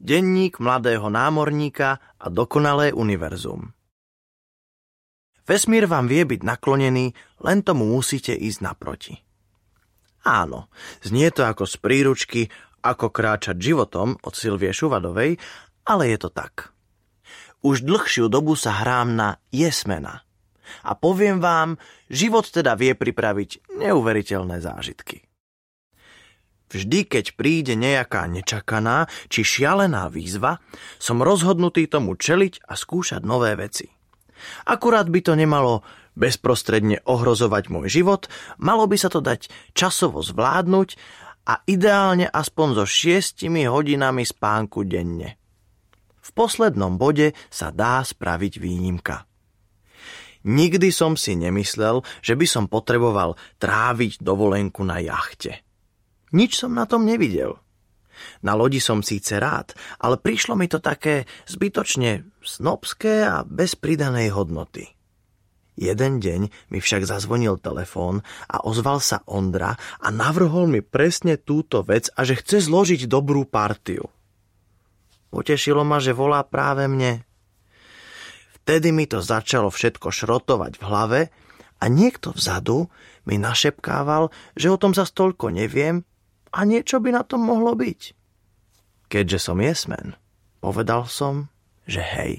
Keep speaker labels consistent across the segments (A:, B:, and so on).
A: denník mladého námorníka a dokonalé univerzum. Vesmír vám vie byť naklonený, len tomu musíte ísť naproti. Áno, znie to ako z príručky Ako kráčať životom od Silvie Šuvadovej, ale je to tak. Už dlhšiu dobu sa hrám na jesmena. A poviem vám, život teda vie pripraviť neuveriteľné zážitky. Vždy, keď príde nejaká nečakaná či šialená výzva, som rozhodnutý tomu čeliť a skúšať nové veci. Akurát by to nemalo bezprostredne ohrozovať môj život, malo by sa to dať časovo zvládnuť a ideálne aspoň so šiestimi hodinami spánku denne. V poslednom bode sa dá spraviť výnimka. Nikdy som si nemyslel, že by som potreboval tráviť dovolenku na jachte. Nič som na tom nevidel. Na lodi som síce rád, ale prišlo mi to také zbytočne snobské a bez pridanej hodnoty. Jeden deň mi však zazvonil telefón a ozval sa Ondra a navrhol mi presne túto vec a že chce zložiť dobrú partiu. Potešilo ma, že volá práve mne. Vtedy mi to začalo všetko šrotovať v hlave a niekto vzadu mi našepkával, že o tom za stolko neviem a niečo by na tom mohlo byť. Keďže som jesmen, povedal som, že hej.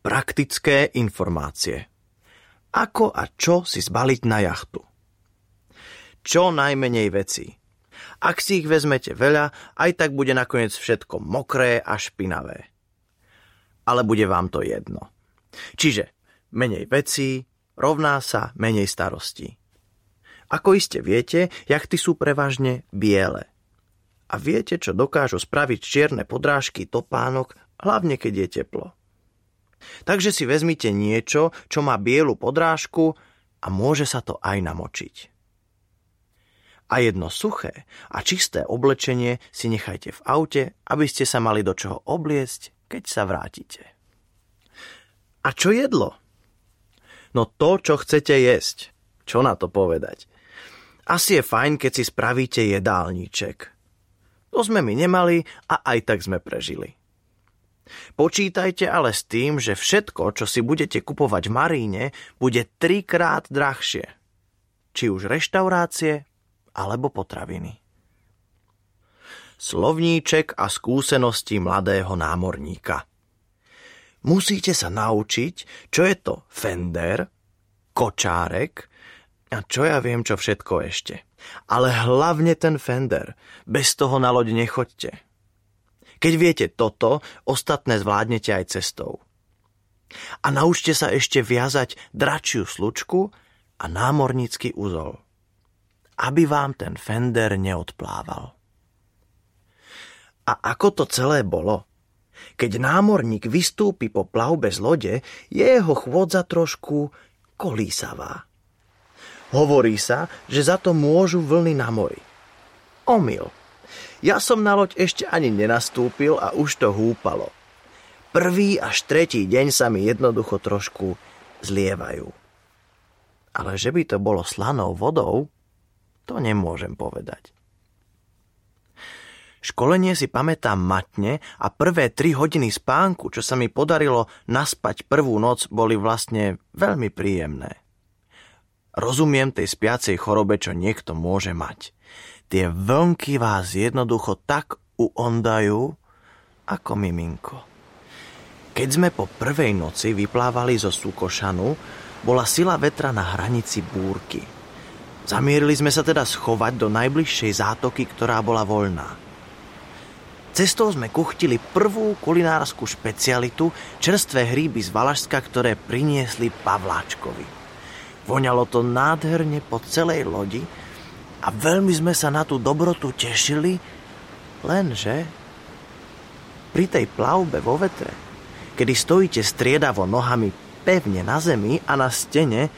A: Praktické informácie. Ako a čo si zbaliť na jachtu. Čo najmenej vecí. Ak si ich vezmete veľa, aj tak bude nakoniec všetko mokré a špinavé. Ale bude vám to jedno. Čiže menej vecí rovná sa menej starostí. Ako iste viete, jachty sú prevažne biele. A viete, čo dokážu spraviť čierne podrážky topánok, hlavne keď je teplo. Takže si vezmite niečo, čo má bielu podrážku a môže sa to aj namočiť. A jedno suché a čisté oblečenie si nechajte v aute, aby ste sa mali do čoho obliecť, keď sa vrátite. A čo jedlo? No to, čo chcete jesť. Čo na to povedať? Asi je fajn, keď si spravíte jedálniček. To sme my nemali a aj tak sme prežili. Počítajte ale s tým, že všetko, čo si budete kupovať v Maríne, bude trikrát drahšie. Či už reštaurácie, alebo potraviny. Slovníček a skúsenosti mladého námorníka. Musíte sa naučiť, čo je to fender, kočárek, a čo ja viem, čo všetko ešte. Ale hlavne ten fender. Bez toho na loď nechoďte. Keď viete toto, ostatné zvládnete aj cestou. A naučte sa ešte viazať dračiu slučku a námornícky úzol. Aby vám ten fender neodplával. A ako to celé bolo? Keď námorník vystúpi po plavbe z lode, je jeho chôdza trošku kolísavá. Hovorí sa, že za to môžu vlny na mori. Omyl. Ja som na loď ešte ani nenastúpil a už to húpalo. Prvý až tretí deň sa mi jednoducho trošku zlievajú. Ale že by to bolo slanou vodou, to nemôžem povedať. Školenie si pamätám matne a prvé tri hodiny spánku, čo sa mi podarilo naspať prvú noc, boli vlastne veľmi príjemné. Rozumiem tej spiacej chorobe, čo niekto môže mať. Tie vlnky vás jednoducho tak uondajú, ako miminko. Keď sme po prvej noci vyplávali zo Sukošanu, bola sila vetra na hranici búrky. Zamierili sme sa teda schovať do najbližšej zátoky, ktorá bola voľná. Cestou sme kuchtili prvú kulinárskú špecialitu čerstvé hríby z Valašska, ktoré priniesli Pavláčkovi. Voňalo to nádherne po celej lodi a veľmi sme sa na tú dobrotu tešili, lenže pri tej plavbe vo vetre, kedy stojíte striedavo nohami pevne na zemi a na stene,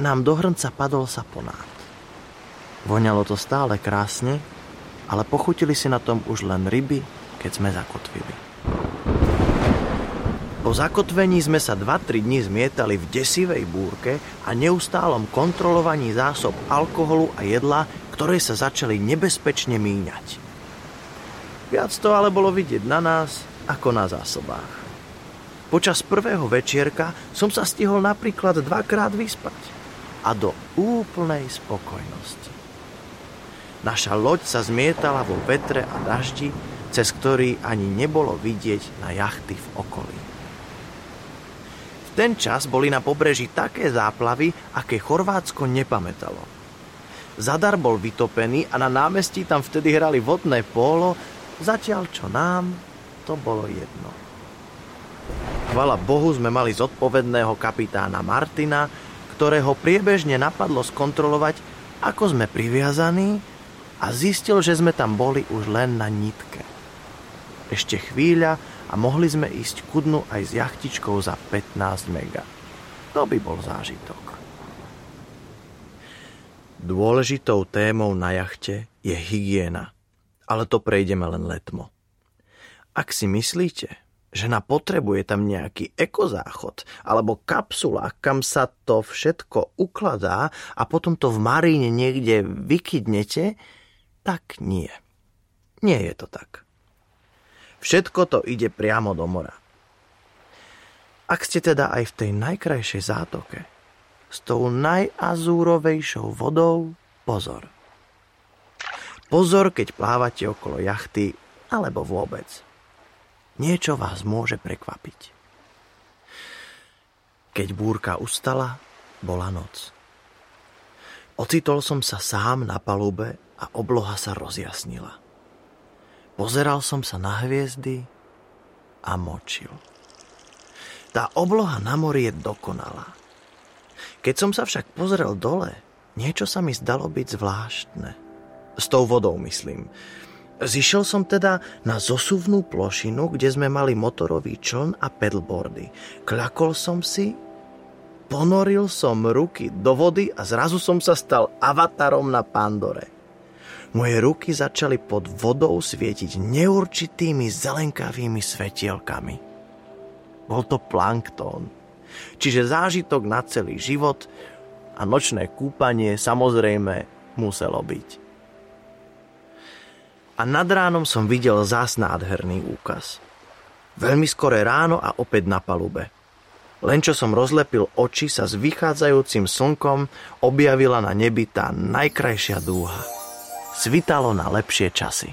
A: nám do hrnca padol saponát. Voňalo to stále krásne, ale pochutili si na tom už len ryby, keď sme zakotvili. Po zakotvení sme sa 2-3 dní zmietali v desivej búrke a neustálom kontrolovaní zásob alkoholu a jedla, ktoré sa začali nebezpečne míňať. Viac to ale bolo vidieť na nás, ako na zásobách. Počas prvého večierka som sa stihol napríklad dvakrát vyspať a do úplnej spokojnosti. Naša loď sa zmietala vo vetre a daždi, cez ktorý ani nebolo vidieť na jachty v okolí. Ten čas boli na pobreží také záplavy, aké Chorvátsko nepamätalo. Zadar bol vytopený a na námestí tam vtedy hrali vodné pólo, zatiaľ čo nám to bolo jedno. Chvala Bohu sme mali zodpovedného kapitána Martina, ktorého priebežne napadlo skontrolovať, ako sme priviazaní a zistil, že sme tam boli už len na nitke. Ešte chvíľa a mohli sme ísť ku dnu aj s jachtičkou za 15 mega. To by bol zážitok. Dôležitou témou na jachte je hygiena, ale to prejdeme len letmo. Ak si myslíte, žena potrebuje tam nejaký ekozáchod alebo kapsula, kam sa to všetko ukladá a potom to v maríne niekde vykydnete, tak nie. Nie je to tak. Všetko to ide priamo do mora. Ak ste teda aj v tej najkrajšej zátoke, s tou najazúrovejšou vodou, pozor. Pozor, keď plávate okolo jachty, alebo vôbec – Niečo vás môže prekvapiť. Keď búrka ustala, bola noc. Ocitol som sa sám na palube a obloha sa rozjasnila. Pozeral som sa na hviezdy a močil. Tá obloha na mori je dokonalá. Keď som sa však pozrel dole, niečo sa mi zdalo byť zvláštne. S tou vodou, myslím. Zišiel som teda na zosuvnú plošinu, kde sme mali motorový čln a pedalboardy. Kľakol som si, ponoril som ruky do vody a zrazu som sa stal avatarom na Pandore. Moje ruky začali pod vodou svietiť neurčitými zelenkavými svetielkami. Bol to planktón, čiže zážitok na celý život a nočné kúpanie samozrejme muselo byť a nad ránom som videl zás nádherný úkaz. Veľmi skoré ráno a opäť na palube. Len čo som rozlepil oči, sa s vychádzajúcim slnkom objavila na nebi tá najkrajšia dúha. Svitalo na lepšie časy.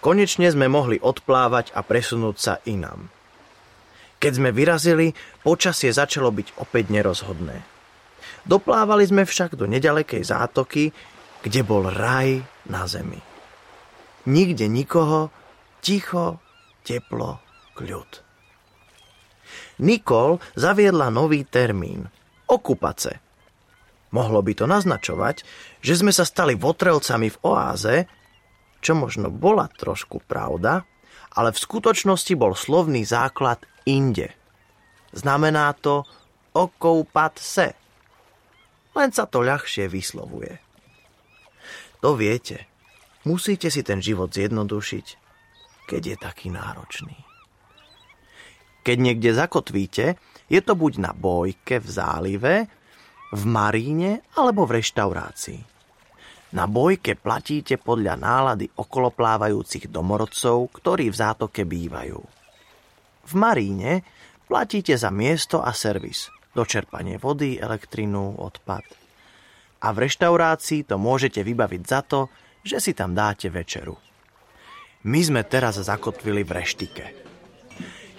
A: Konečne sme mohli odplávať a presunúť sa inám. Keď sme vyrazili, počasie začalo byť opäť nerozhodné. Doplávali sme však do nedalekej zátoky, kde bol raj na zemi. Nikde nikoho, ticho, teplo, kľud. Nikol zaviedla nový termín – okupace. Mohlo by to naznačovať, že sme sa stali votrelcami v oáze, čo možno bola trošku pravda, ale v skutočnosti bol slovný základ inde. Znamená to okoupat se. Len sa to ľahšie vyslovuje. To viete. Musíte si ten život zjednodušiť, keď je taký náročný. Keď niekde zakotvíte, je to buď na bojke v zálive, v maríne alebo v reštaurácii. Na bojke platíte podľa nálady okoloplávajúcich domorodcov, ktorí v zátoke bývajú. V maríne platíte za miesto a servis, dočerpanie vody, elektrinu, odpad. A v reštaurácii to môžete vybaviť za to, že si tam dáte večeru. My sme teraz zakotvili v reštike.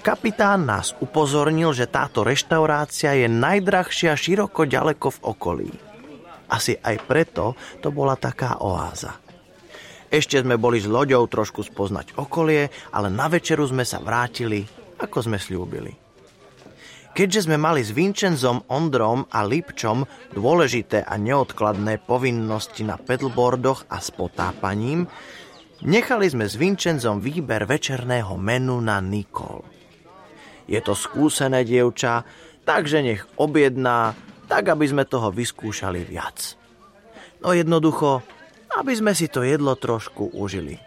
A: Kapitán nás upozornil, že táto reštaurácia je najdrahšia široko ďaleko v okolí. Asi aj preto to bola taká oáza. Ešte sme boli s loďou trošku spoznať okolie, ale na večeru sme sa vrátili, ako sme slúbili. Keďže sme mali s Vincenzom, Ondrom a Lipčom dôležité a neodkladné povinnosti na pedalboardoch a s potápaním, nechali sme s Vincenzom výber večerného menu na Nikol. Je to skúsené dievča, takže nech objedná, tak aby sme toho vyskúšali viac. No jednoducho, aby sme si to jedlo trošku užili.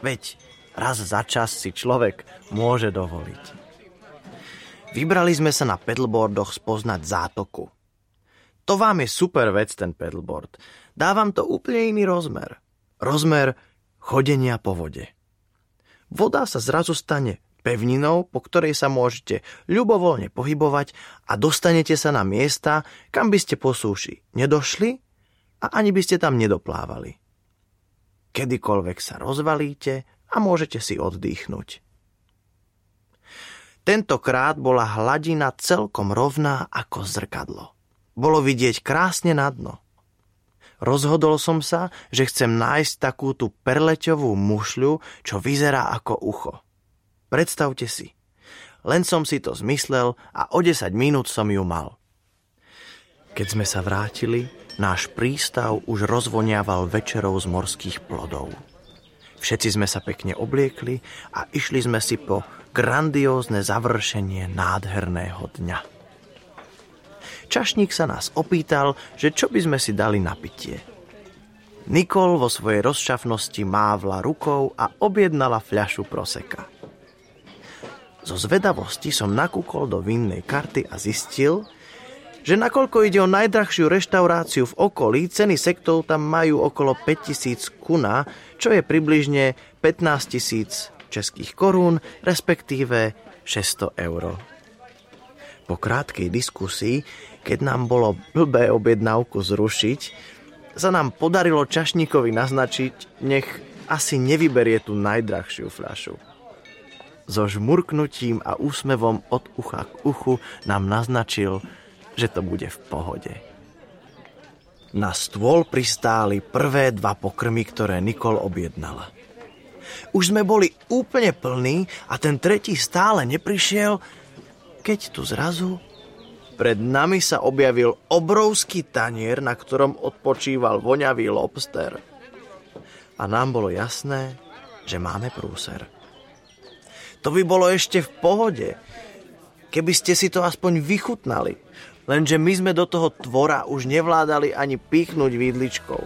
A: Veď raz za čas si človek môže dovoliť. Vybrali sme sa na pedalboardoch spoznať zátoku. To vám je super vec, ten pedalboard. Dávam to úplne iný rozmer. Rozmer chodenia po vode. voda sa zrazu stane pevninou, po ktorej sa môžete ľubovoľne pohybovať a dostanete sa na miesta, kam by ste po súši nedošli a ani by ste tam nedoplávali. Kedykoľvek sa rozvalíte a môžete si oddychnúť. Tentokrát bola hladina celkom rovná ako zrkadlo. Bolo vidieť krásne na dno. Rozhodol som sa, že chcem nájsť takú tú perleťovú mušľu, čo vyzerá ako ucho. Predstavte si. Len som si to zmyslel a o 10 minút som ju mal. Keď sme sa vrátili, náš prístav už rozvoniaval večerou z morských plodov. Všetci sme sa pekne obliekli a išli sme si po grandiózne završenie nádherného dňa. Čašník sa nás opýtal, že čo by sme si dali na pitie. Nikol vo svojej rozšafnosti mávla rukou a objednala fľašu proseka. Zo zvedavosti som nakúkol do vinnej karty a zistil, že nakoľko ide o najdrahšiu reštauráciu v okolí, ceny sektov tam majú okolo 5000 kuna, čo je približne 15 tisíc českých korún, respektíve 600 eur. Po krátkej diskusii, keď nám bolo blbé objednávku zrušiť, sa nám podarilo čašníkovi naznačiť, nech asi nevyberie tú najdrahšiu fľašu so žmurknutím a úsmevom od ucha k uchu nám naznačil, že to bude v pohode. Na stôl pristáli prvé dva pokrmy, ktoré Nikol objednala. Už sme boli úplne plní a ten tretí stále neprišiel, keď tu zrazu pred nami sa objavil obrovský tanier, na ktorom odpočíval voňavý lobster. A nám bolo jasné, že máme prúser. To by bolo ešte v pohode, keby ste si to aspoň vychutnali. Lenže my sme do toho tvora už nevládali ani pichnúť výdličkou.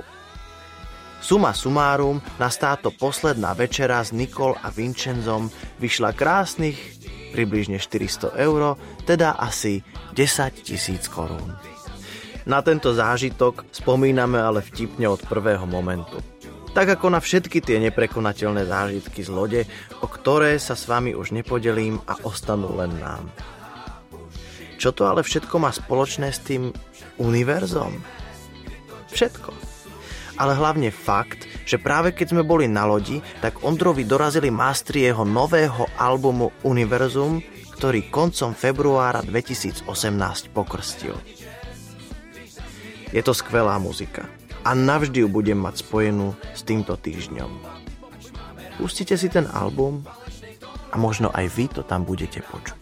A: Suma sumárum, na táto posledná večera s Nikol a Vincenzom vyšla krásnych približne 400 eur, teda asi 10 tisíc korún. Na tento zážitok spomíname ale vtipne od prvého momentu. Tak ako na všetky tie neprekonateľné zážitky z lode, o ktoré sa s vami už nepodelím a ostanú len nám. Čo to ale všetko má spoločné s tým univerzom? Všetko. Ale hlavne fakt, že práve keď sme boli na lodi, tak Ondrovi dorazili mástri jeho nového albumu Univerzum, ktorý koncom februára 2018 pokrstil. Je to skvelá muzika a navždy ju budem mať spojenú s týmto týždňom. Pustite si ten album a možno aj vy to tam budete počuť.